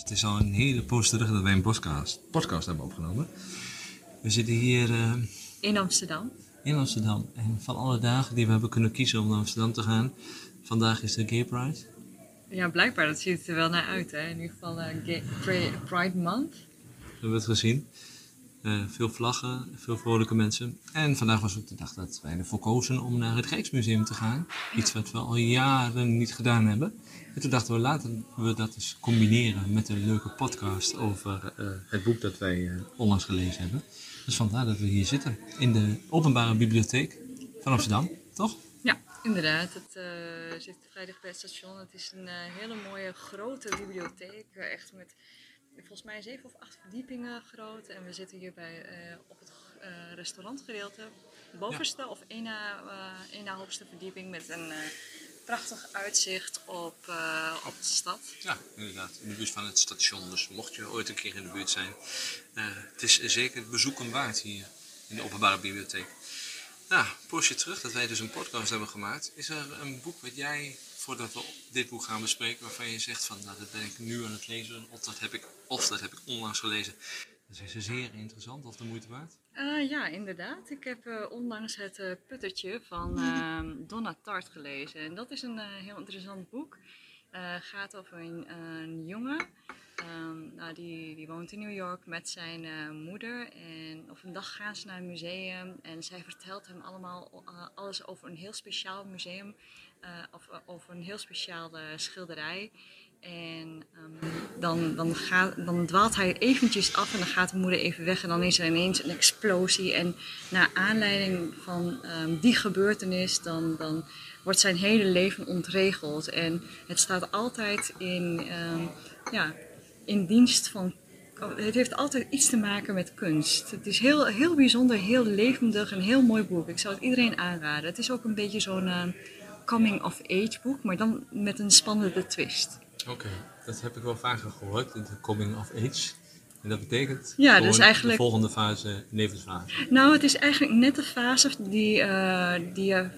Het is al een hele poos terug dat wij een podcast, podcast hebben opgenomen. We zitten hier eh, In Amsterdam. in Amsterdam. En van alle dagen die we hebben kunnen kiezen om naar Amsterdam te gaan, vandaag is de Gay Pride. Ja, blijkbaar. Dat ziet er wel naar uit, hè. In ieder geval eh, Gay- Pri- Pride Month. We hebben het gezien. Eh, veel vlaggen, veel vrolijke mensen. En vandaag was ook de dag dat wij ervoor kozen om naar het Rijksmuseum te gaan. Iets wat we al jaren niet gedaan hebben. En toen dachten we, laten we dat eens combineren met een leuke podcast over eh, het boek dat wij eh, onlangs gelezen hebben. Dus vandaar dat we hier zitten, in de openbare bibliotheek van Amsterdam, toch? Ja, inderdaad. Het zit vrijdag bij het station. Het is een hele mooie grote bibliotheek. echt met volgens mij zeven of acht verdiepingen groot. En we zitten hier bij, eh, op het eh, restaurantgedeelte. Bovenste of één na, eh, één na hoogste verdieping met een prachtig uitzicht op, op de stad. Ja, inderdaad. In de buurt van het station. Dus mocht je ooit een keer in de buurt zijn. het is zeker het bezoeken waard hier in de openbare bibliotheek. Nou, een poosje terug dat wij dus een podcast hebben gemaakt. Is er een boek wat jij, voordat we dit boek gaan bespreken, waarvan je zegt van nou, dat ben ik nu aan het lezen of dat heb ik, of dat heb ik onlangs gelezen. Dat is zeer interessant of de moeite waard? Eh, ja, inderdaad. Ik heb eh, onlangs het eh, Puttertje van ehm, Donna Tartt gelezen. En dat is een heel interessant boek. Het gaat over een, een jongen. ehm, nou, die, die woont in New York met zijn moeder. En op een dag gaan ze naar een museum. En zij vertelt hem allemaal alles over een heel speciaal museum. Eh, of eh, over een heel speciale schilderij. En ehm, dan, dan, gaat, dan dwaalt hij eventjes af en dan gaat de moeder even weg. En dan is er ineens een explosie. En naar aanleiding van ehm, die gebeurtenis, dan, dan wordt zijn hele leven ontregeld. En het staat altijd in, ehm, ja, in dienst van. Het heeft altijd iets te maken met kunst. Het is heel, heel bijzonder, heel levendig, een heel mooi boek. Ik zou het iedereen aanraden. Het is ook een beetje zo'n ehm, coming-of-age boek, maar dan met een spannende twist. Oké, dat heb ik wel vaker gehoord, de coming of age. En dat betekent Ja, gewoon dus eigenlijk- de volgende fase, levensfase. Nou, het is eigenlijk net de fase die, eh, die, je-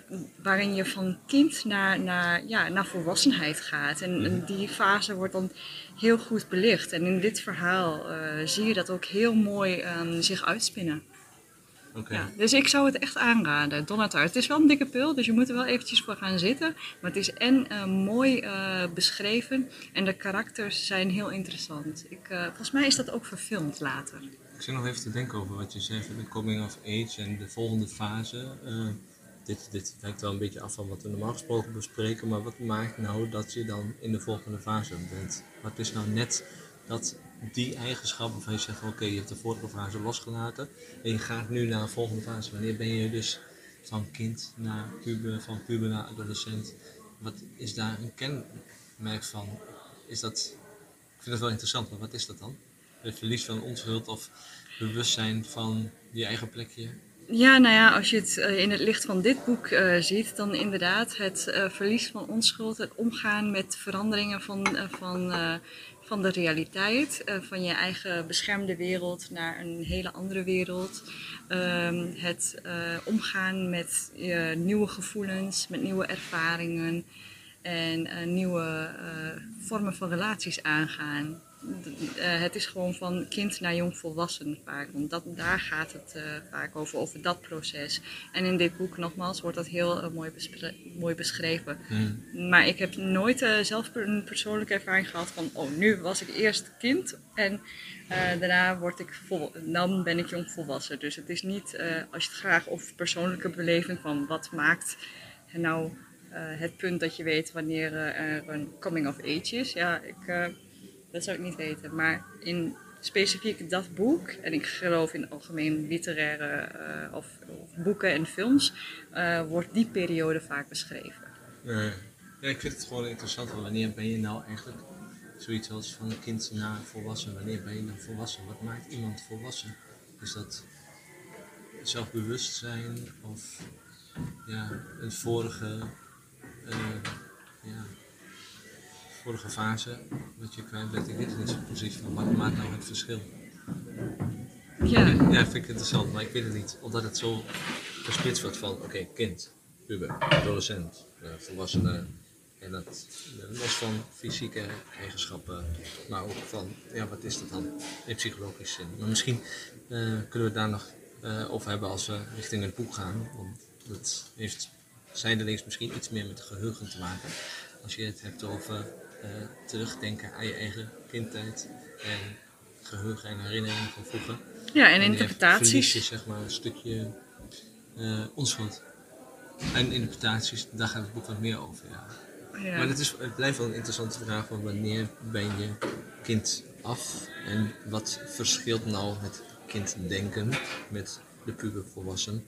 waarin je van kind naar, naar, ja, naar volwassenheid gaat. En, en die fase wordt dan heel goed belicht. En in dit verhaal eh, zie je dat ook heel mooi ehm, zich uitspinnen. Ja, dus ik zou het echt aanraden, Donatar. Het is wel een dikke pil, dus je moet er wel eventjes voor gaan zitten. Maar het is en eh, mooi eh, beschreven en de karakters zijn heel interessant. Ik, eh, volgens mij is dat ook verfilmd later. Ik zit nog even te denken over wat je zei van de coming of age en de volgende fase. Dit, dit wijkt wel een beetje af van wat we normaal gesproken bespreken, maar wat maakt nou dat je dan in de volgende fase bent? Wat is nou net dat die eigenschap waarvan je zegt, oké, je hebt de vorige fase losgelaten en je gaat nu naar een volgende fase. Wanneer ben je dus van kind naar puber, van puber naar adolescent? Wat is daar een kenmerk van? Is dat, ik vind dat wel interessant, maar wat is dat dan? Het verlies van onschuld of bewustzijn van je eigen plekje. Ja, nou ja, als je het eh, in het licht van dit boek eh, ziet, dan inderdaad het eh, verlies van onschuld, het omgaan met veranderingen van, van, van de realiteit, eh, van je eigen beschermde wereld naar een hele andere wereld. Ehm, het eh, omgaan met nieuwe gevoelens, met nieuwe ervaringen en eh, nieuwe vormen van relaties aangaan. Eh, het is gewoon van kind naar jong volwassen vaak. Want dat, daar gaat het eh, vaak over, over dat proces. En in dit boek nogmaals wordt dat heel eh, mooi, mooi beschreven. Maar ik heb nooit zelf een persoonlijke ervaring gehad van... oh, nu was ik eerst kind en daarna word ik vol, dan ben ik jong volwassen. Dus het is niet, als je het graag over persoonlijke beleving van... wat maakt nou het punt dat je weet wanneer er een coming of age is. Ja, ik, dat zou ik niet weten. Maar in specifiek dat boek, en ik geloof in algemeen literaire eh, of, boeken en films, eh, wordt die periode vaak beschreven. Nee. Ja, ik vind het gewoon interessant. Wanneer ben je nou eigenlijk zoiets als van kind naar volwassen? Wanneer ben je dan volwassen? Wat maakt iemand volwassen? Is dat zelfbewustzijn of ja, een vorige, eh, ja, vorige fase wat je kwijt bent? Ik het niet zo precies van. Wat maakt nou het verschil? Ja, Ja, vind ik interessant, maar ik weet het niet. Omdat het zo gesplitst wordt van, oké, kind, puber, adolescent, eh, volwassene, En dat eh, los van fysieke eigenschappen, maar ook van, ja, wat is dat dan in psychologische zin. Maar misschien eh, kunnen we het daar nog uh, over hebben als we richting het boek gaan. Want dat heeft zijdelings misschien iets meer met geheugen te maken. Als je het hebt over terugdenken aan je eigen kindtijd en geheugen en herinneringen van vroeger. Ja, en interpretaties. Verlies je zeg maar een stukje onschuld. En interpretaties, daar gaat het boek wat meer over. Ja. Ja. Maar het, is, het blijft wel een interessante vraag van wanneer ben je kind af en wat verschilt nou het kinddenken met de pubervolwassen?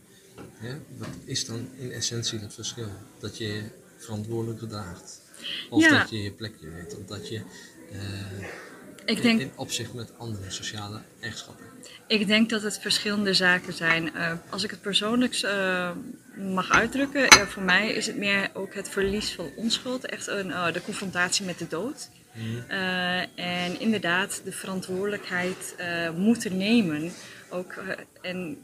Wat is dan in essentie het verschil? Dat je je verantwoordelijk gedraagt. Of dat je je plekje weet. Of dat je uh, ik denk, in opzicht met andere sociale eigenschappen. Ik denk dat het verschillende zaken zijn. Uh, als ik het persoonlijk uh, mag uitdrukken, voor mij is het meer ook het verlies van onschuld. Echt een, de confrontatie met de dood. Mm. en inderdaad de verantwoordelijkheid moeten nemen. Ook, en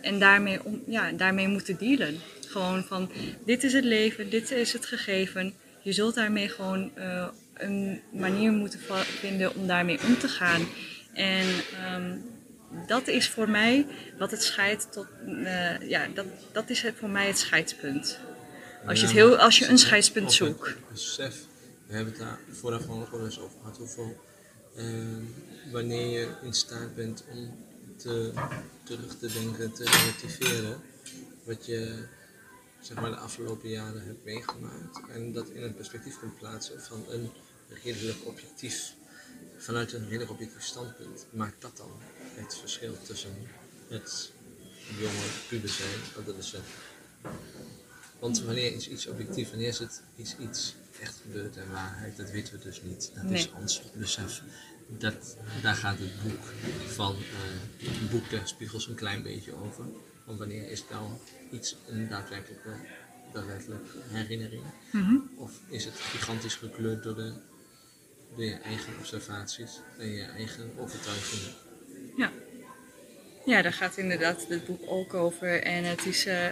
en daarmee, ja, daarmee moeten dealen. Gewoon van, dit is het leven, dit is het gegeven. Je zult daarmee gewoon een manier moeten vinden om daarmee om te gaan. En um, dat is voor mij wat het scheidt tot. Uh, ja, dat, dat is het voor mij het scheidspunt. Als je, het heel, als je een scheidspunt zoekt. Besef, we hebben het daar vooraf al wel eens over gehad. Hoeveel, uh, wanneer je in staat bent om te, terug te denken, te relativeren. Wat je zeg maar, de afgelopen jaren hebt meegemaakt. En dat in een perspectief kunt plaatsen van een redelijk objectief vanuit een redelijk objectief standpunt maakt dat dan het verschil tussen het jonge puber zijn, adolescent. Want wanneer is iets objectief, wanneer is het iets, iets echt gebeurd en waarheid, dat weten we dus niet. Dat is ons besef. Dat, daar gaat het boek van uh, het boek de spiegels een klein beetje over. Wanneer is nou iets een daadwerkelijke, daadwerkelijke herinnering? Mhm. Of is het gigantisch gekleurd door de door je eigen observaties en je eigen overtuigingen. Ja. Ja, daar gaat inderdaad het boek ook over. En het, is, uh,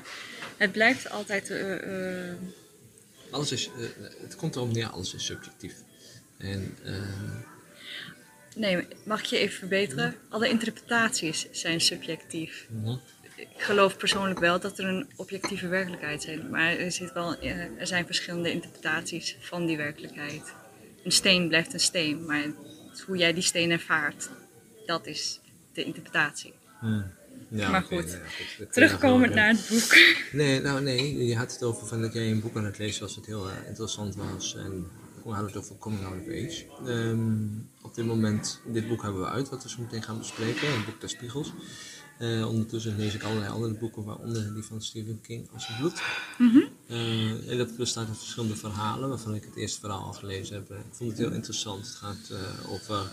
het blijft altijd. Uh, alles is, het komt erop neer, alles is subjectief. En, nee, mag ik je even verbeteren? Alle interpretaties zijn subjectief. Mhm. Ik geloof persoonlijk wel dat er een objectieve werkelijkheid zijn, maar er, zit wel, er zijn verschillende interpretaties van die werkelijkheid een steen blijft een steen, maar hoe jij die steen ervaart, dat is de interpretatie. Hmm. Ja, maar goed, terugkomend naar het boek. Nee, nou nee, je had het over van dat jij een boek aan het lezen was, wat heel uh, interessant was. En we hadden het over Coming Out of Age. Um, op dit moment, dit boek hebben we uit, wat we zo meteen gaan bespreken, het boek der spiegels. Uh, ondertussen lees ik allerlei andere boeken, waaronder die van Stephen King als het bloed. Mm -hmm. uh, en dat bestaat uit verschillende verhalen, waarvan ik het eerste verhaal al gelezen heb. Ik vond het heel interessant. Het gaat uh, over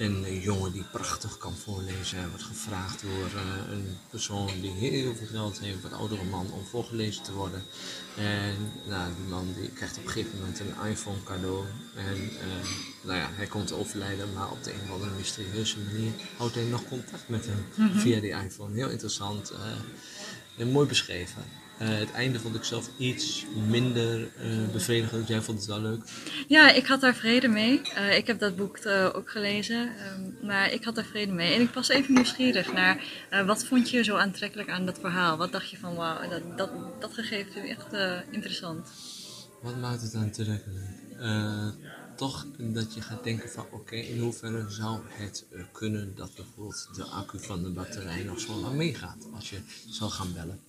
een jongen die prachtig kan voorlezen. Hij wordt gevraagd door een persoon die heel veel geld heeft, een oudere man, om voorgelezen te worden. En nou, die man die krijgt op een gegeven moment een iPhone cadeau. En nou ja, hij komt te overlijden, maar op de een of andere mysterieuze manier houdt hij nog contact met hem mhm. via die iPhone. Heel interessant uh, en mooi beschreven. Uh, het einde vond ik zelf iets minder uh, bevredigend. Jij vond het wel leuk? Ja, ik had daar vrede mee. ik heb dat boek ook gelezen, um, maar ik had daar vrede mee. En ik was even nieuwsgierig naar wat vond je zo aantrekkelijk aan dat verhaal? Wat dacht je van wauw, dat, dat, dat gegeven vind ik echt interessant. Wat maakt het aantrekkelijk? toch dat je gaat denken van oké, in hoeverre zou het kunnen dat bijvoorbeeld de accu van de batterij nog zo lang meegaat als je zou gaan bellen.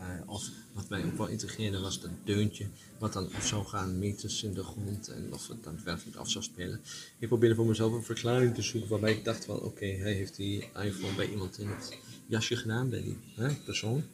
Uh, of wat mij ook wel integreerde was dat deuntje, wat dan af zou gaan meters in de grond en of het dan werkelijk af zou spelen. Ik probeerde voor mezelf een verklaring te zoeken waarbij ik dacht van oké, hij heeft die iPhone bij iemand in het jasje gedaan, bij die hè, persoon.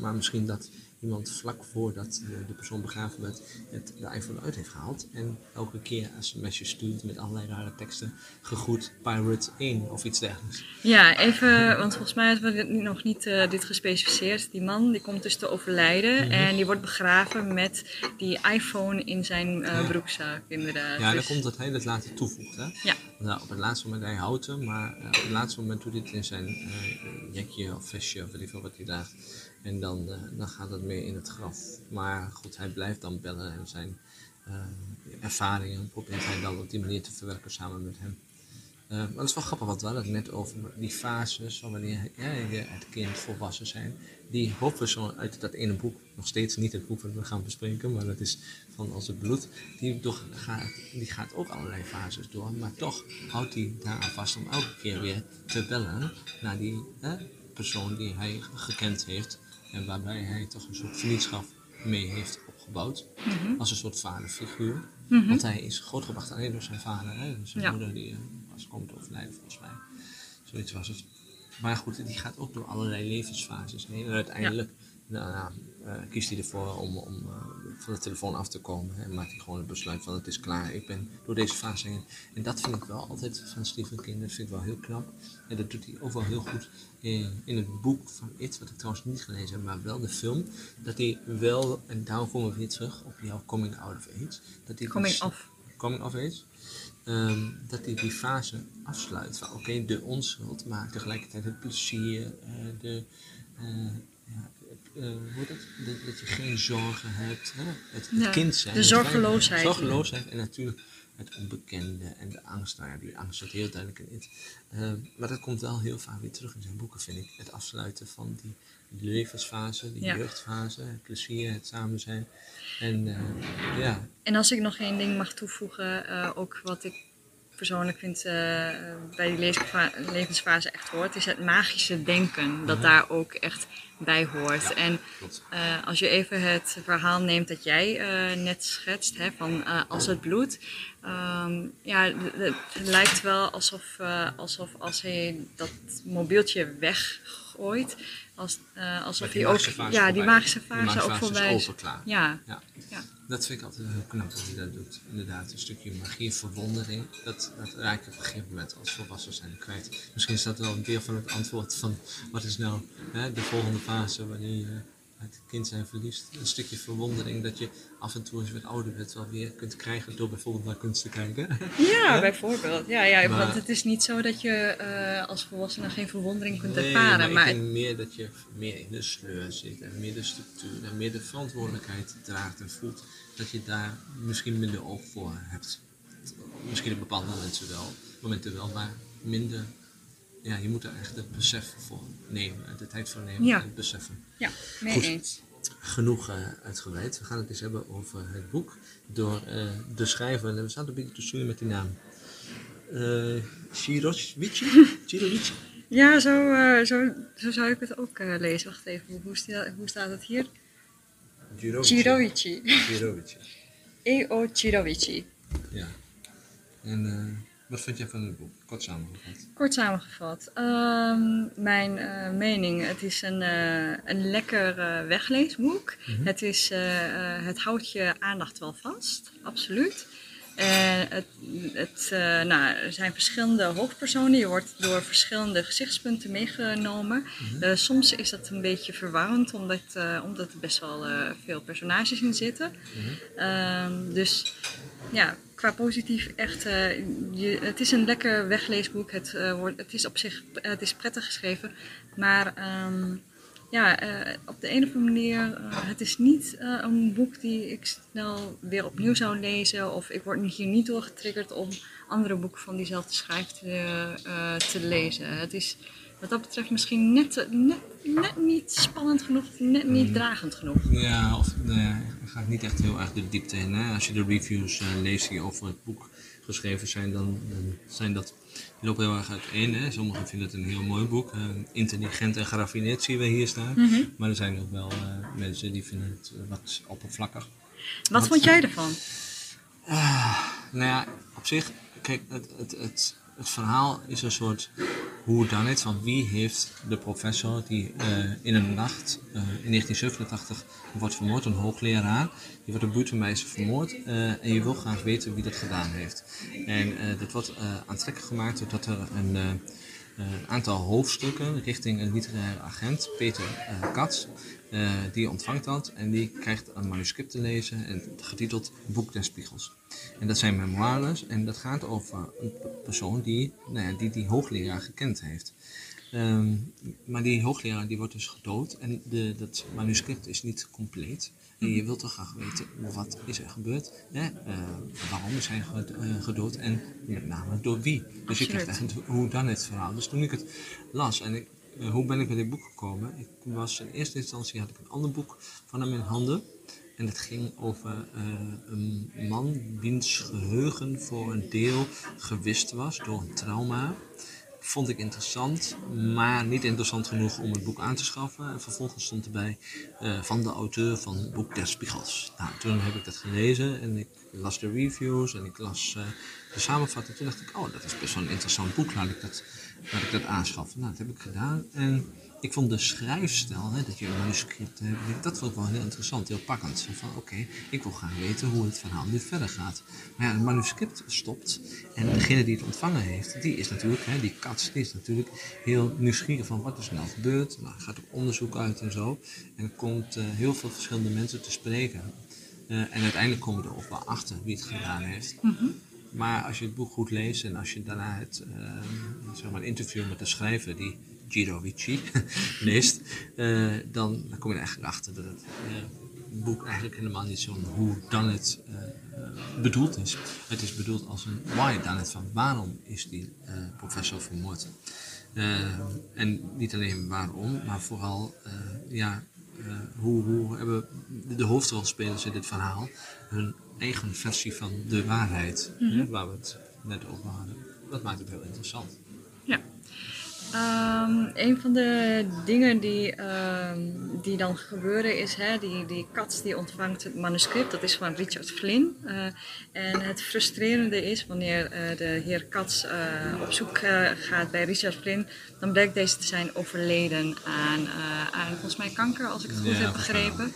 Maar misschien dat iemand vlak voordat de persoon begraven werd het de iPhone uit heeft gehaald. En elke keer als een mesje stuurt met allerlei rare teksten, gegroet Pirate 1 of iets dergelijks. Ja, even, want volgens mij hebben we nog niet uh, dit gespecificeerd. Die man die komt dus te overlijden mhm. en die wordt begraven met die iPhone in zijn uh, broekzak inderdaad. Ja, dan dus- komt dat hij dat later toevoegt hè? Ja. Nou, op het laatste moment, hij houdt hem, maar uh, op het laatste moment doet hij het in zijn jekje of vestje of weet ik veel wat hij draagt. En dan, eh, dan gaat het mee in het graf. Maar goed, hij blijft dan bellen en zijn eh, ervaringen probeert hij dan op die manier te verwerken samen met hem. Uh, maar het is wel grappig, wat we hadden net over die fases van wanneer ja, je het kind volwassen zijn. Die hoofdpersoon uit dat ene boek, nog steeds niet het boek we gaan bespreken, maar dat is van Als het bloed, die, toch gaat, die gaat ook allerlei fases door. Maar toch houdt hij daar vast om elke keer weer te bellen naar die persoon die hij gekend heeft. En waarbij hij toch een soort vriendschap mee heeft opgebouwd. Mhm. Als een soort vaderfiguur. Mhm. Want hij is grootgebracht alleen door zijn vader. Hè? Dus zijn Ja. moeder die eh, was komen te overlijden volgens mij. Zoiets was het. Maar goed, die gaat ook door allerlei levensfases heen. En uiteindelijk nou, eh, kiest hij ervoor om, om eh, van de telefoon af te komen. En maakt hij gewoon het besluit van het is klaar. Ik ben door deze fase heen. En dat vind ik wel altijd van Stephen King. Dat vind ik wel heel knap. En dat doet hij ook wel heel goed in, in het boek van It. Wat ik trouwens niet gelezen heb, maar wel de film. Dat hij wel, en daarom komen we weer terug op jouw coming out of age. Dat hij Coming dus- off. coming of age. ehm, dat hij die fase afsluit van oké, de onschuld, maar tegelijkertijd het plezier, eh, de, eh, ja, eh, hoe het? Dat, dat je geen zorgen hebt, hè? Het, het Ja, kind zijn. de zorgeloosheid. Zorgeloosheid en natuurlijk het onbekende en de angst. Nou ja, die angst zit heel duidelijk in het. Ehm, maar dat komt wel heel vaak weer terug in zijn boeken, vind ik. Het afsluiten van die levensfase, die Ja. jeugdfase, het plezier, het samen zijn. En eh, ja, En als ik nog één ding mag toevoegen, ook wat ik persoonlijk vind eh, bij die levensfa- levensfase echt hoort, is het magische denken dat daar ook echt bij hoort. Ja. En eh, als je even het verhaal neemt dat jij eh, net schetst, hè, van als het bloed, ehm, ja, het lijkt wel alsof, alsof als hij dat mobieltje weggooit, als, alsof die hij ook, magische ja, die magische Die fase magische ook fase is voorbij is. Ja, Ja. ja. Dat vind ik altijd heel knap dat hij dat doet. Inderdaad, een stukje magie, verwondering. Dat, dat raak op een gegeven moment als volwassen zijn kwijt. Misschien is dat wel een deel van het antwoord van wat is nou hè, de volgende fase wanneer je het kind zijn verliest. Een stukje verwondering dat je af en toe als je wat ouder bent wel weer kunt krijgen door bijvoorbeeld naar kunst te kijken. Ja, bijvoorbeeld. Ja, ja, Maar- want het is niet zo dat je eh, als volwassene geen verwondering kunt Nee, ervaren. maar, Maar, ik denk meer dat je meer in de sleur zit en meer de structuur en meer de verantwoordelijkheid draagt en voelt. Dat je daar misschien minder oog voor hebt. Misschien op bepaalde momenten wel, momenten wel, maar minder. Ja, je moet er echt het besef voor nemen, de tijd voor nemen Ja. en het beseffen. ja, mee Goed. eens. Genoeg eh, uitgebreid. We gaan het eens hebben over het boek door eh, de schrijver. En we zaten een beetje te zoeken met die naam. Shirovici? Ja, zo, zo, zo zou ik het ook lezen. Wacht even, hoe, hoe staat het hier? Chirovici. E.O. Chirovici. Ja. En eh, wat vind jij van het boek? Kort samengevat. Kort samengevat. Ehm, mijn eh, mening, het is een, eh, een lekker eh, wegleesboek. Mhm. Het, is, het houdt je aandacht wel vast, absoluut. En het, het, nou, er zijn verschillende hoofdpersonen. Je wordt door verschillende gezichtspunten meegenomen. Mhm. Soms is dat een beetje verwarrend, omdat, omdat er best wel veel personages in zitten. Mhm. Ehm, dus ja, qua positief echt, eh, je, het is een lekker wegleesboek. Het, eh, wordt, het is op zich het is prettig geschreven, maar ehm, ja, eh, op de een of andere manier, eh, het is niet eh, een boek die ik snel weer opnieuw zou lezen. Of ik word hier niet door getriggerd om andere boeken van diezelfde schrijver te, eh, te lezen. Het is wat dat betreft misschien net, net, net niet spannend genoeg, net niet dragend genoeg. Ja, of nou ja, er gaat niet echt heel erg de diepte in. Hè? Als je de reviews eh, leest die over het boek geschreven zijn, dan, dan zijn dat, die lopen heel erg uiteen. Hè? Sommigen vinden het een heel mooi boek. eh, intelligent en geraffineerd zien we hier staan. Mhm. Maar er zijn ook wel eh, mensen die vinden het eh, wat oppervlakkig. Wat vond jij ervan? Nou ja, op zich, kijk, het, het, het, het verhaal is een soort hoe dan het van wie heeft de professor die eh, in een nacht eh, in 1987 wordt vermoord, een hoogleraar, die wordt op buurtmeisje vermoord eh, en je wil graag weten wie dat gedaan heeft. En dat wordt aantrekkelijk gemaakt doordat er een een aantal hoofdstukken richting een literaire agent, Peter eh Katz, eh, die ontvangt dat en die krijgt een manuscript te lezen en getiteld Boek des Spiegels. En dat zijn memoires en dat gaat over een persoon die nou die, die hoogleraar gekend heeft. Ehm, maar die hoogleraar die wordt dus gedood en de, dat manuscript is niet compleet. En je wilt toch graag weten wat is er gebeurd, hè? Eh, waarom is hij eh, gedood en met name door wie. Dus je krijgt echt hoe dan het verhaal. Dus toen ik het las en ik, eh, hoe ben ik bij dit boek gekomen? Ik was in eerste instantie had ik een ander boek van hem in handen. En het ging over een man wiens geheugen voor een deel gewist was door een trauma vond ik interessant, maar niet interessant genoeg om het boek aan te schaffen. En vervolgens stond erbij uh, van de auteur van het boek Der Spiegels. Nou, toen heb ik dat gelezen en ik las de reviews en ik las uh, de samenvatting. Toen dacht ik, oh, dat is best wel een interessant boek, laat ik dat, laat ik dat aanschaffen. Nou, dat heb ik gedaan en ik vond de schrijfstijl, hè, dat je een manuscript hebt, dat vond ik wel heel interessant, heel pakkend. Zo van, oké, ik wil graag weten hoe het verhaal nu verder gaat. Maar ja, het manuscript stopt en degene die het ontvangen heeft, die is natuurlijk, hè, die kat, die is natuurlijk heel nieuwsgierig van wat er snel gebeurt. Nou, gaat op onderzoek uit en zo. En er komt uh, heel veel verschillende mensen te spreken. Uh, en uiteindelijk komen we er ook wel achter wie het gedaan heeft. Mm -hmm. Maar als je het boek goed leest en als je daarna het uh, zeg maar, interview met de schrijver, die Giro Ricci leest, uh, dan, dan kom je er eigenlijk achter dat het uh, boek eigenlijk helemaal niet zo'n hoe dan het uh, bedoeld is. Het is bedoeld als een why dan het van waarom is die professor vermoord. en niet alleen waarom, maar vooral ja, hoe, hoe hebben de hoofdrolspelers in dit verhaal hun eigen versie van de waarheid, mm -hmm. waar we het net over hadden. Dat maakt het heel interessant. Um, een van de dingen die, um, die dan gebeuren is, hè, die, die kat die ontvangt het manuscript, dat is van Richard Flynn. Uh, en het frustrerende is, wanneer uh, de heer Katz uh, op zoek gaat bij Richard Flynn, dan blijkt deze te zijn overleden aan, aan volgens mij kanker, als ik het goed ja, heb begrepen.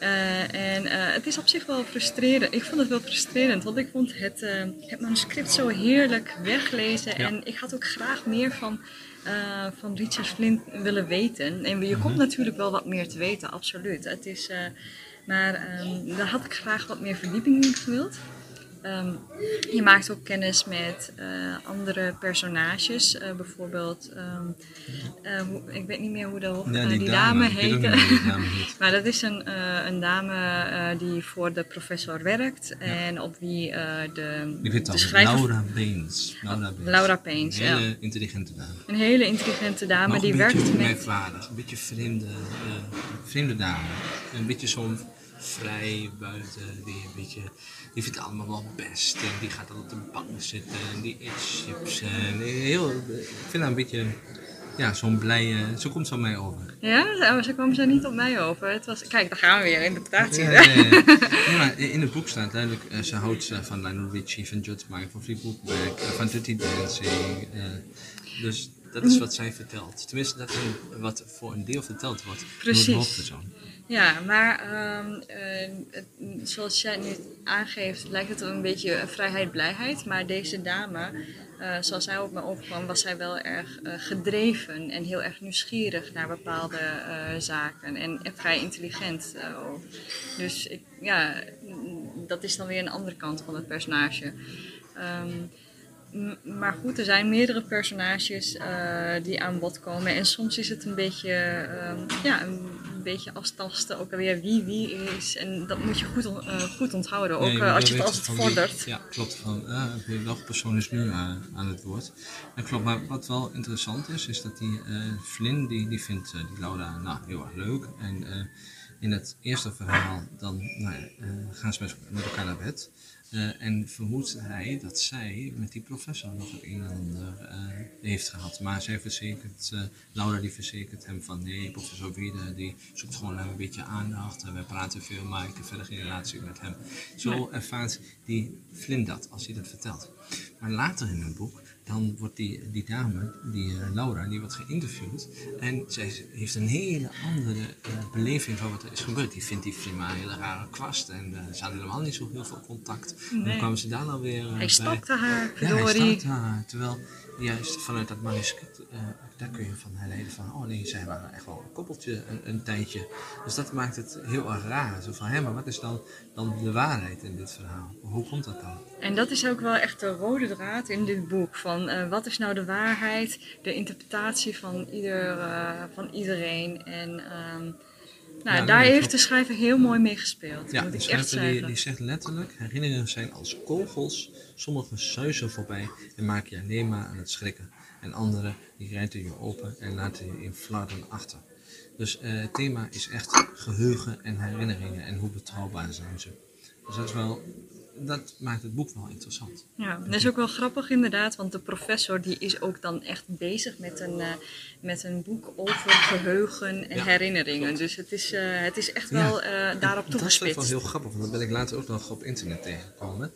En het is op zich wel frustrerend. Ik vond het wel frustrerend, want ik vond het, het manuscript zo heerlijk weglezen. Ja. En ik had ook graag meer van uh, van Richard Flint willen weten. En je komt natuurlijk wel wat meer te weten, absoluut. Het is, uh, maar um, daar had ik graag wat meer verdieping in gewild. Um, je maakt ook kennis met uh, andere personages. Uh, bijvoorbeeld, um, uh, hoe, ik weet niet meer hoe de, ja, die, die, dame, dame heette. maar dat is een, een dame die voor de professor werkt ja. en op wie de, ik weet de schrijver... Laura Baines. Laura Baines, een hele ja. intelligente dame. Een hele intelligente dame maar die een werkt met... merkwaardig, een beetje vreemde, vreemde dame. Een beetje zo'n vrij buiten, die een beetje die vindt het allemaal wel best. En die gaat dan op de bank zitten en die eet chips. En heel, ik vind haar een beetje, ja, zo'n blije, zo komt ze op mij over. Ja, ze kwam ze niet op mij over. Het was, kijk, daar gaan we weer, interpretatie. Ja, ja, ja. ja maar in het boek staat duidelijk, uh, ze houdt uh, van Lionel Richie, van Judge Mike, van Fleetwood Mac, uh, van Dirty Dancing. dus dat is wat zij vertelt. Tenminste, dat is wat voor een deel verteld wordt Precies. door de hoofdpersoon. Ja, maar um, uh, zoals jij nu aangeeft, lijkt het een beetje vrijheid, blijheid. Maar deze dame, uh, zoals zij op me opkwam, was zij wel erg uh, gedreven en heel erg nieuwsgierig naar bepaalde zaken. En, en, vrij intelligent ook. Dus ik, ja, dat is dan weer een andere kant van het personage. Um, maar goed, er zijn meerdere personages uh, die aan bod komen. En soms is het een beetje, uh, ja, een beetje aftasten ook alweer wie wie is. En dat moet je goed, uh, goed onthouden, ook ja, als je het als het vordert. Ja, klopt. Van, welke persoon is nu aan het woord? En klopt, maar wat wel interessant is, is dat die Flynn, die, die vindt die Laura nou, heel erg leuk. En in het eerste verhaal dan nou, gaan ze met elkaar naar bed. Uh, en vermoedt hij dat zij met die professor nog het een en ander uh, heeft gehad. Maar zij verzekert, uh, Laura die verzekert hem van nee, professor Wiede die zoekt gewoon een beetje aandacht. En wij praten veel, maar ik heb verder geen relatie met hem. Zo ervaart die Flynn dat als hij dat vertelt. Maar later in het boek dan wordt die, die dame, die uh, Laura, die wordt geïnterviewd. En zij heeft een hele andere uh, beleving van wat er is gebeurd. Die vindt die Flima een hele rare kwast. En uh, ze hadden helemaal niet zo heel veel contact. Nee. En dan kwamen ze daar nou weer Hij stalkte haar, Ja, hij haar. Terwijl juist vanuit dat manuscript daar kun je van herleiden van, oh nee, zij waren echt wel een koppeltje een, een tijdje. Dus dat maakt het heel erg raar. Zo van, hé, maar wat is dan, dan de waarheid in dit verhaal? Hoe komt dat dan? En dat is ook wel echt de rode draad in dit boek. Van eh, wat is nou de waarheid, de interpretatie van, ieder, eh, van iedereen. En ehm, nou, Ja, daar heeft de schrijver heel mooi mee gespeeld. Ja, moet de ik echt schrijver die, zeggen. die zegt letterlijk, herinneringen zijn als kogels, sommige zuizen voorbij en maken je alleen maar aan het schrikken. En andere die rijten je open en laten je in flarden achter. Dus eh, het thema is echt geheugen en herinneringen en hoe betrouwbaar zijn ze. Dus dat, is wel, dat maakt het boek wel interessant. Ja, dat is ook wel grappig inderdaad, want de professor die is ook dan echt bezig met een, eh, met een boek over geheugen en Ja, herinneringen. klopt. Dus het is, eh, het is echt Ja, wel eh, daarop Dat is wel toegespitst. heel grappig, want dat ben ik later ook nog op internet tegengekomen.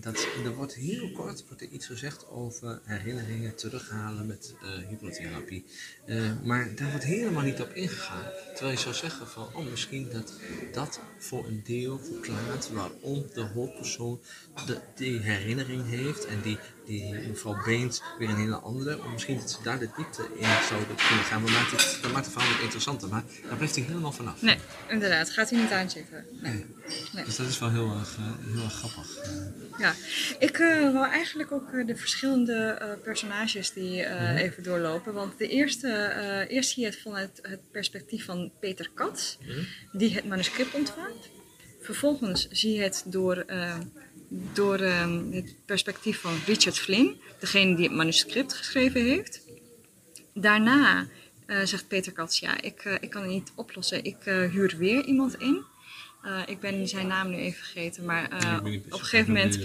Dat, er wordt heel kort wordt er iets gezegd over herinneringen terughalen met hypnotherapie. Maar daar wordt helemaal niet op ingegaan. Terwijl je zou zeggen van, oh misschien dat dat voor een deel verklaart waarom de hoofdpersoon de, die herinnering heeft en die, die mevrouw Beens weer een hele andere. Of misschien dat ze daar de diepte in zouden kunnen gaan. Maar maakt het, dat maakt het verhaal niet interessanter. Maar daar blijft hij helemaal vanaf. Nee, inderdaad, gaat hij niet aanzitten. Nee. Nee. Dus dat is wel heel erg, eh, heel erg grappig. Ja, ik eh wil eigenlijk ook eh, de verschillende personages die Mhm. even doorlopen. Want de eerste, eerst zie je het vanuit het perspectief van Peter Katz, Mhm. die het manuscript ontvangt. Vervolgens zie je het door, eh, door eh, het perspectief van Richard Flynn, degene die het manuscript geschreven heeft. Daarna eh, zegt Peter Katz, ja, ik, eh, ik kan het niet oplossen. Ik eh, huur weer iemand in. Ik ben zijn naam nu even vergeten, maar op een gegeven moment,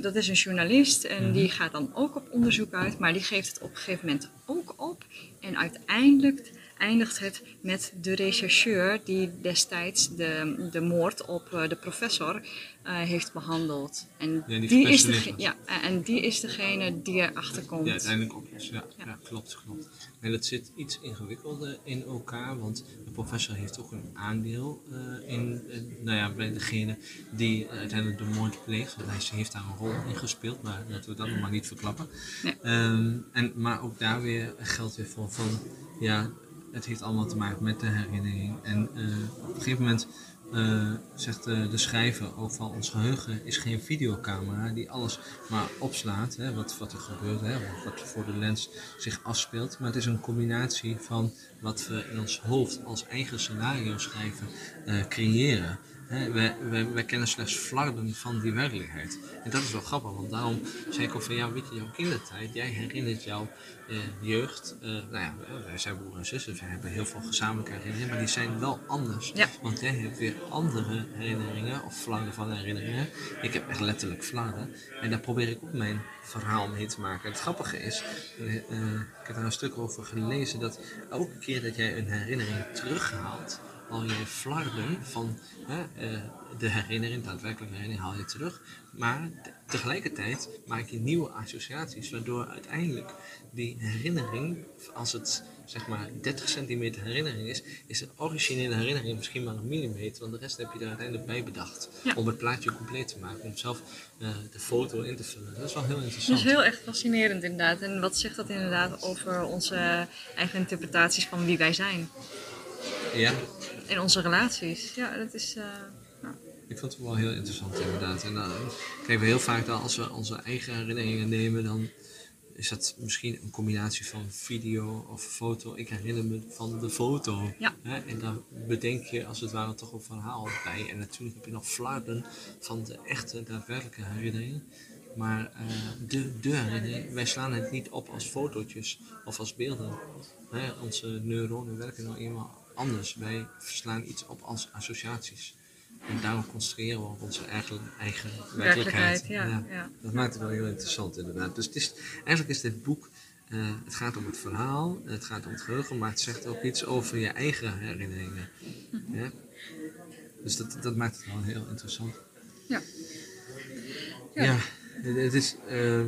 dat is een journalist en Mhm. die gaat dan ook op onderzoek uit, maar die geeft het op een gegeven moment ook op. En uiteindelijk eindigt het met de rechercheur die destijds de, de moord op eh, de professor eh, heeft behandeld. En Ja, die die, is was. ja, en die is degene die erachter komt. Ja, uiteindelijk. Ja, ja. Ja. klopt, klopt. En het zit iets ingewikkelder in elkaar, want de professor heeft ook een aandeel eh, in, nou ja, bij degene die uiteindelijk de moord pleegt. Want hij heeft daar een rol in gespeeld, maar laten we dat nog maar niet verklappen. Nee. Ehm, en, maar ook daar weer geldt weer voor van, ja, het heeft allemaal te maken met de herinnering. En eh, op een gegeven moment eh, zegt eh, de schrijver ook van ons geheugen is geen videocamera die alles maar opslaat, hè, wat, wat er gebeurt, hè, wat, voor de lens zich afspeelt. Maar het is een combinatie van wat we in ons hoofd als eigen scenario schrijven eh, creëren. Hè, wij, wij, wij kennen slechts flarden van die werkelijkheid. En dat is wel grappig, want daarom zei ik ook van ja, weet je, jouw kindertijd, jij herinnert jouw eh, jeugd. eh, nou ja, wij zijn broer en zussen, we hebben heel veel gezamenlijke herinneringen, maar die zijn wel anders. Ja. Want jij hebt weer andere herinneringen, of flarden van herinneringen. Ik heb echt letterlijk flarden. En daar probeer ik ook mijn verhaal mee te maken. Het grappige is, eh, eh, ik heb daar een stuk over gelezen, dat elke keer dat jij een herinnering terughaalt, haal je flarden van hè, eh, de herinnering, de daadwerkelijke herinnering, haal je terug. Maar te- tegelijkertijd maak je nieuwe associaties, waardoor uiteindelijk die herinnering, als het zeg maar 30 centimeter herinnering is, is de originele herinnering misschien maar een millimeter, want de rest heb je er uiteindelijk bij bedacht. Ja. Om het plaatje compleet te maken, om zelf eh, de foto in te vullen. Dat is wel heel Dat interessant. is heel erg fascinerend inderdaad. En wat zegt dat inderdaad over onze eigen interpretaties van wie wij zijn? Ja, En onze relaties. Ja, dat is... eh, ja. Ik vond het wel heel interessant inderdaad. En dan krijgen we heel vaak dat als we onze eigen herinneringen nemen, dan is dat misschien een combinatie van video of foto. Ik herinner me van de foto. Ja. Hè? En daar bedenk je als het ware toch een verhaal bij. En natuurlijk heb je nog flarden van de echte, daadwerkelijke herinnering. Maar eh, de, de herinnering, wij slaan het niet op als fotootjes of als beelden. Hè? Onze neuronen werken nou eenmaal anders. Wij slaan iets op als associaties. En daarom construeren we op onze eigen, eigen werkelijkheid. Ja, ja. Dat maakt het wel heel interessant inderdaad. Dus het is, eigenlijk is dit boek, eh, het gaat om het verhaal, het gaat om het geheugen, maar het zegt ook iets over je eigen herinneringen. Ja? Dus dat, dat maakt het wel heel interessant. Ja. Ja, Ja. het, het is, ehm,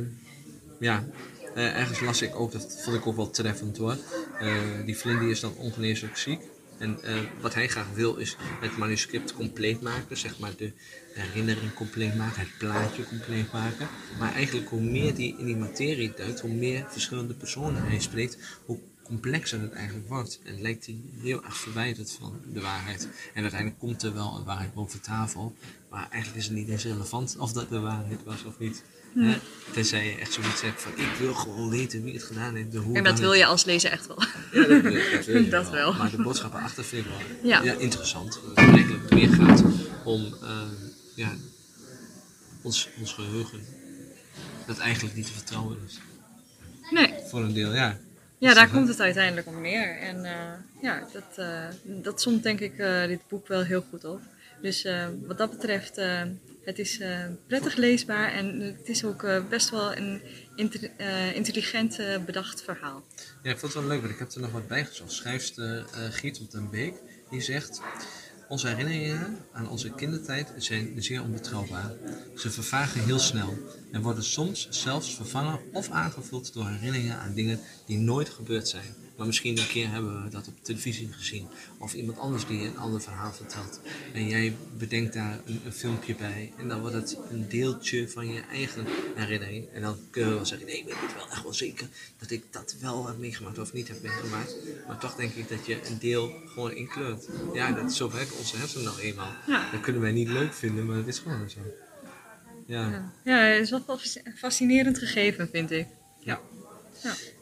ja, eh, ergens las ik ook, dat vond ik ook wel treffend hoor. Eh, die die is dan ongeneeslijk ziek. En eh, wat hij graag wil is het manuscript compleet maken, zeg maar de herinnering compleet maken, het plaatje compleet maken. Maar eigenlijk hoe meer die in die materie duikt, hoe meer verschillende personen hij spreekt, hoe complexer het eigenlijk wordt. En lijkt hij heel erg verwijderd van de waarheid. En uiteindelijk komt er wel een waarheid boven tafel, maar eigenlijk is het niet eens relevant of dat de waarheid was of niet. Tenzij je echt zoiets hebt van ik wil gewoon weten wie het gedaan heeft. De hoe En dat wil je als lezer echt wel. ja, dat, wil dat, wil je Dat wel. Maar de boodschap erachter vind ik wel Ja. ja. interessant. Dat het eigenlijk meer gaat om eh, ja, ons, ons geheugen. Dat eigenlijk niet te vertrouwen is. Nee, Voor een deel, ja. ja, daar Zeg, komt het uiteindelijk om neer. En eh, ja, dat, eh, dat somt denk ik eh, dit boek wel heel goed op. Dus wat dat betreft, het is eh, prettig leesbaar en het is ook eh, best wel een eh, intelligent bedacht verhaal. Ja, ik vond het wel leuk, want ik heb er nog wat bij gezocht. Schrijfster Giet op den Beek, die zegt... Onze herinneringen aan onze kindertijd zijn zeer onbetrouwbaar. Ze vervagen heel snel en worden soms zelfs vervangen of aangevuld door herinneringen aan dingen die nooit gebeurd zijn. Maar misschien een keer hebben we dat op televisie gezien. Of iemand anders die een ander verhaal vertelt. En jij bedenkt daar een, een filmpje bij. En dan wordt het een deeltje van je eigen herinnering. En dan kunnen we wel zeggen, nee, ik weet wel echt wel zeker dat ik dat wel heb meegemaakt of niet heb meegemaakt. Maar toch denk ik dat je een deel gewoon inkleurt. Ja, dat, zo werken onze hersenen nou eenmaal. Ja. Dat kunnen wij niet leuk vinden, maar het is gewoon zo. Ja. Ja, ja het is wel fasc- fascinerend gegeven, vind ik. Ja.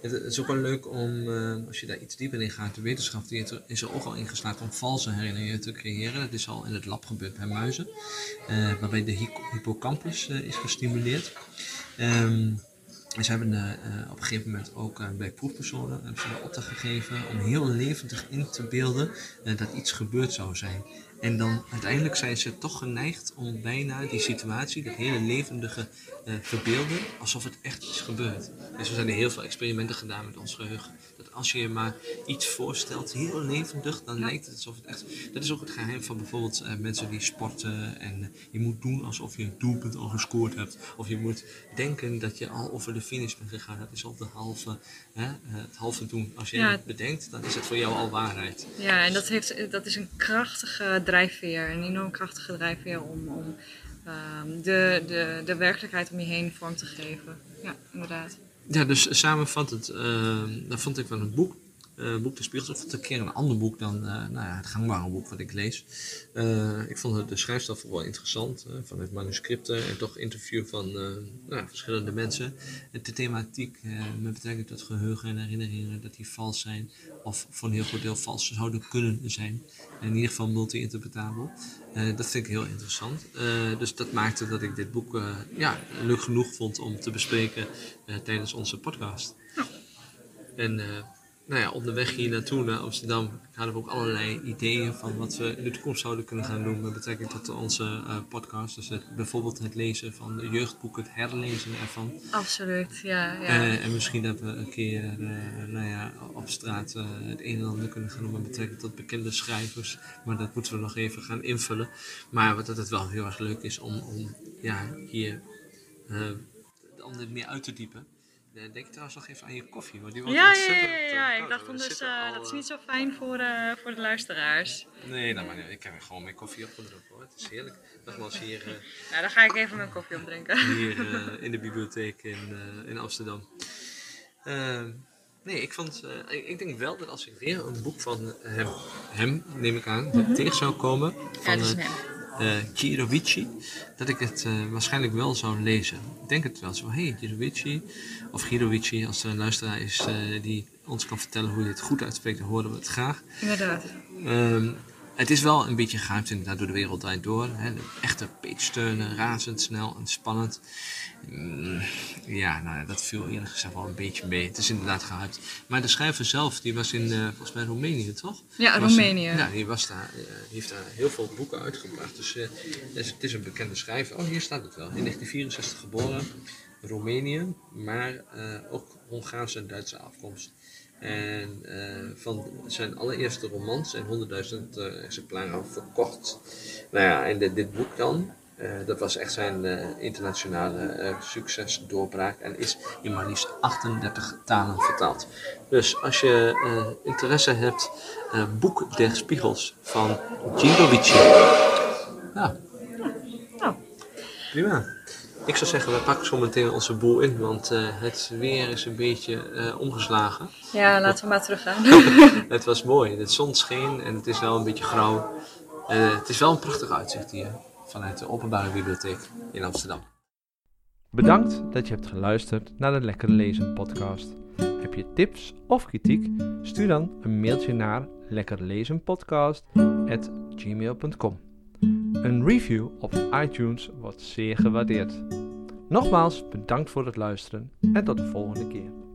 Het, is ook wel leuk om, eh, als je daar iets dieper in gaat, de wetenschap die het- is er ook al in geslaagd om valse herinneringen te creëren. Dat is al in het lab gebeurd bij muizen, eh, waarbij de hippocampus eh, is gestimuleerd. Ehm, en ze hebben op een gegeven moment ook bij proefpersonen hebben ze opdracht gegeven om heel levendig in te beelden dat iets gebeurd zou zijn. En dan uiteindelijk zijn ze toch geneigd om bijna die situatie, dat hele levendige eh, verbeelden, alsof het echt is gebeurd. Dus er zijn er heel veel experimenten gedaan met ons geheugen. Dat als je je maar iets voorstelt, heel levendig, dan lijkt het alsof het echt... Dat is ook het geheim van bijvoorbeeld eh, mensen die sporten. En eh, je moet doen alsof je een doelpunt al gescoord hebt. Of je moet denken dat je al over de finish bent gegaan. Dat is al de halve, hè, het halve doen. Als je Ja. het bedenkt, dan is het voor jou al waarheid. Ja, en dat, heeft, dat is een krachtige drijfveer, een enorm krachtige drijfveer om, om ehm, de, de, de werkelijkheid om je heen vorm te geven. Ja, inderdaad. Ja, dus samenvattend, eh dat vond ik wel een boek. Eh boek De Spiegels. Vond het een keer een ander boek dan eh, nou ja, het gangbare boek wat ik lees. Eh, ik vond de schrijfstof wel interessant. vanuit manuscripten en toch interview van nou, verschillende mensen. En de thematiek met betrekking tot geheugen en herinneringen, dat die vals zijn. Of voor een heel groot deel vals zouden kunnen zijn. In ieder geval multi-interpretabel. Dat vind ik heel interessant. Dus dat maakte dat ik dit boek ja, leuk genoeg vond om te bespreken tijdens onze podcast. En nou ja, onderweg hier naartoe naar Amsterdam hadden we ook allerlei ideeën van wat we in de toekomst zouden kunnen gaan doen met betrekking tot onze eh, podcast. Dus het, bijvoorbeeld het lezen van de jeugdboeken, het herlezen ervan. Absoluut, ja. ja. Eh, en misschien dat we een keer eh, nou ja, op straat het een en ander kunnen gaan doen met betrekking tot bekende schrijvers. Maar dat moeten we nog even gaan invullen. Maar wat dat het wel heel erg leuk is om, om ja, hier om dit meer uit te diepen. Eh, denk trouwens nog even aan je koffie, want die wordt ja, ja, ja, eh, ja. koud, Ik dacht dus, eh, dat is eh, niet zo fijn voor, eh, voor de luisteraars. Nee, nou, maar nee, ik heb gewoon mijn koffie opgedrukt hoor. Het is heerlijk. Nogmaals hier, eh, Nou, dan ga ik even mijn koffie opdrinken. hier eh, in de bibliotheek in, eh, in Amsterdam. Eh, nee, ik vond, eh, ik, denk wel dat als ik weer een boek van hem, hem neem ik aan, tegen zou komen, van dat is eh, hem. Eh, Chirovici, dat ik het eh, waarschijnlijk wel zou lezen. Ik denk het wel zo, hey, Chirovici, of Chirovici, als er een luisteraar is eh, die ons kan vertellen hoe je het goed uitspreekt, dan horen we het graag. Inderdaad. Ehm, het is wel een beetje gehyped inderdaad door de wereld draait door. Hè. De echte page turner, razendsnel en spannend. Mm, ja, nou dat viel eerlijk gezegd wel een beetje mee. Het is inderdaad gehyped. Maar de schrijver zelf, die was in, eh, volgens mij Roemenië, toch? Ja, Was- Roemenië. Ja, die, was daar, die heeft daar heel veel boeken uitgebracht. Dus eh, het, is, het is een bekende schrijver. Oh, hier staat het wel. In 1964 geboren, Roemenië, maar ook Hongaarse en Duitse afkomst. En eh, van zijn allereerste roman zijn 100.000 eh, exemplaren verkocht. Nou ja, en dit, dit boek dan, dat was echt zijn internationale succesdoorbraak en is in maar liefst 38 talen vertaald. Dus als je interesse hebt, Boek der Spiegels van Gingovici. Ja. Nou. Prima. Ik zou zeggen, we pakken zo meteen onze boel in, want uh, het weer is een beetje uh, omgeslagen. Ja, laten we maar teruggaan. het was mooi. De zon scheen en het is wel een beetje grauw. Uh, het is wel een prachtig uitzicht hier vanuit de Openbare Bibliotheek in Amsterdam. Bedankt dat je hebt geluisterd naar de Lekker Lezen podcast. Heb je tips of kritiek? Stuur dan een mailtje naar lekkerlezenpodcast.gmail.com Een review op iTunes wordt zeer gewaardeerd. Nogmaals bedankt voor het luisteren en tot de volgende keer.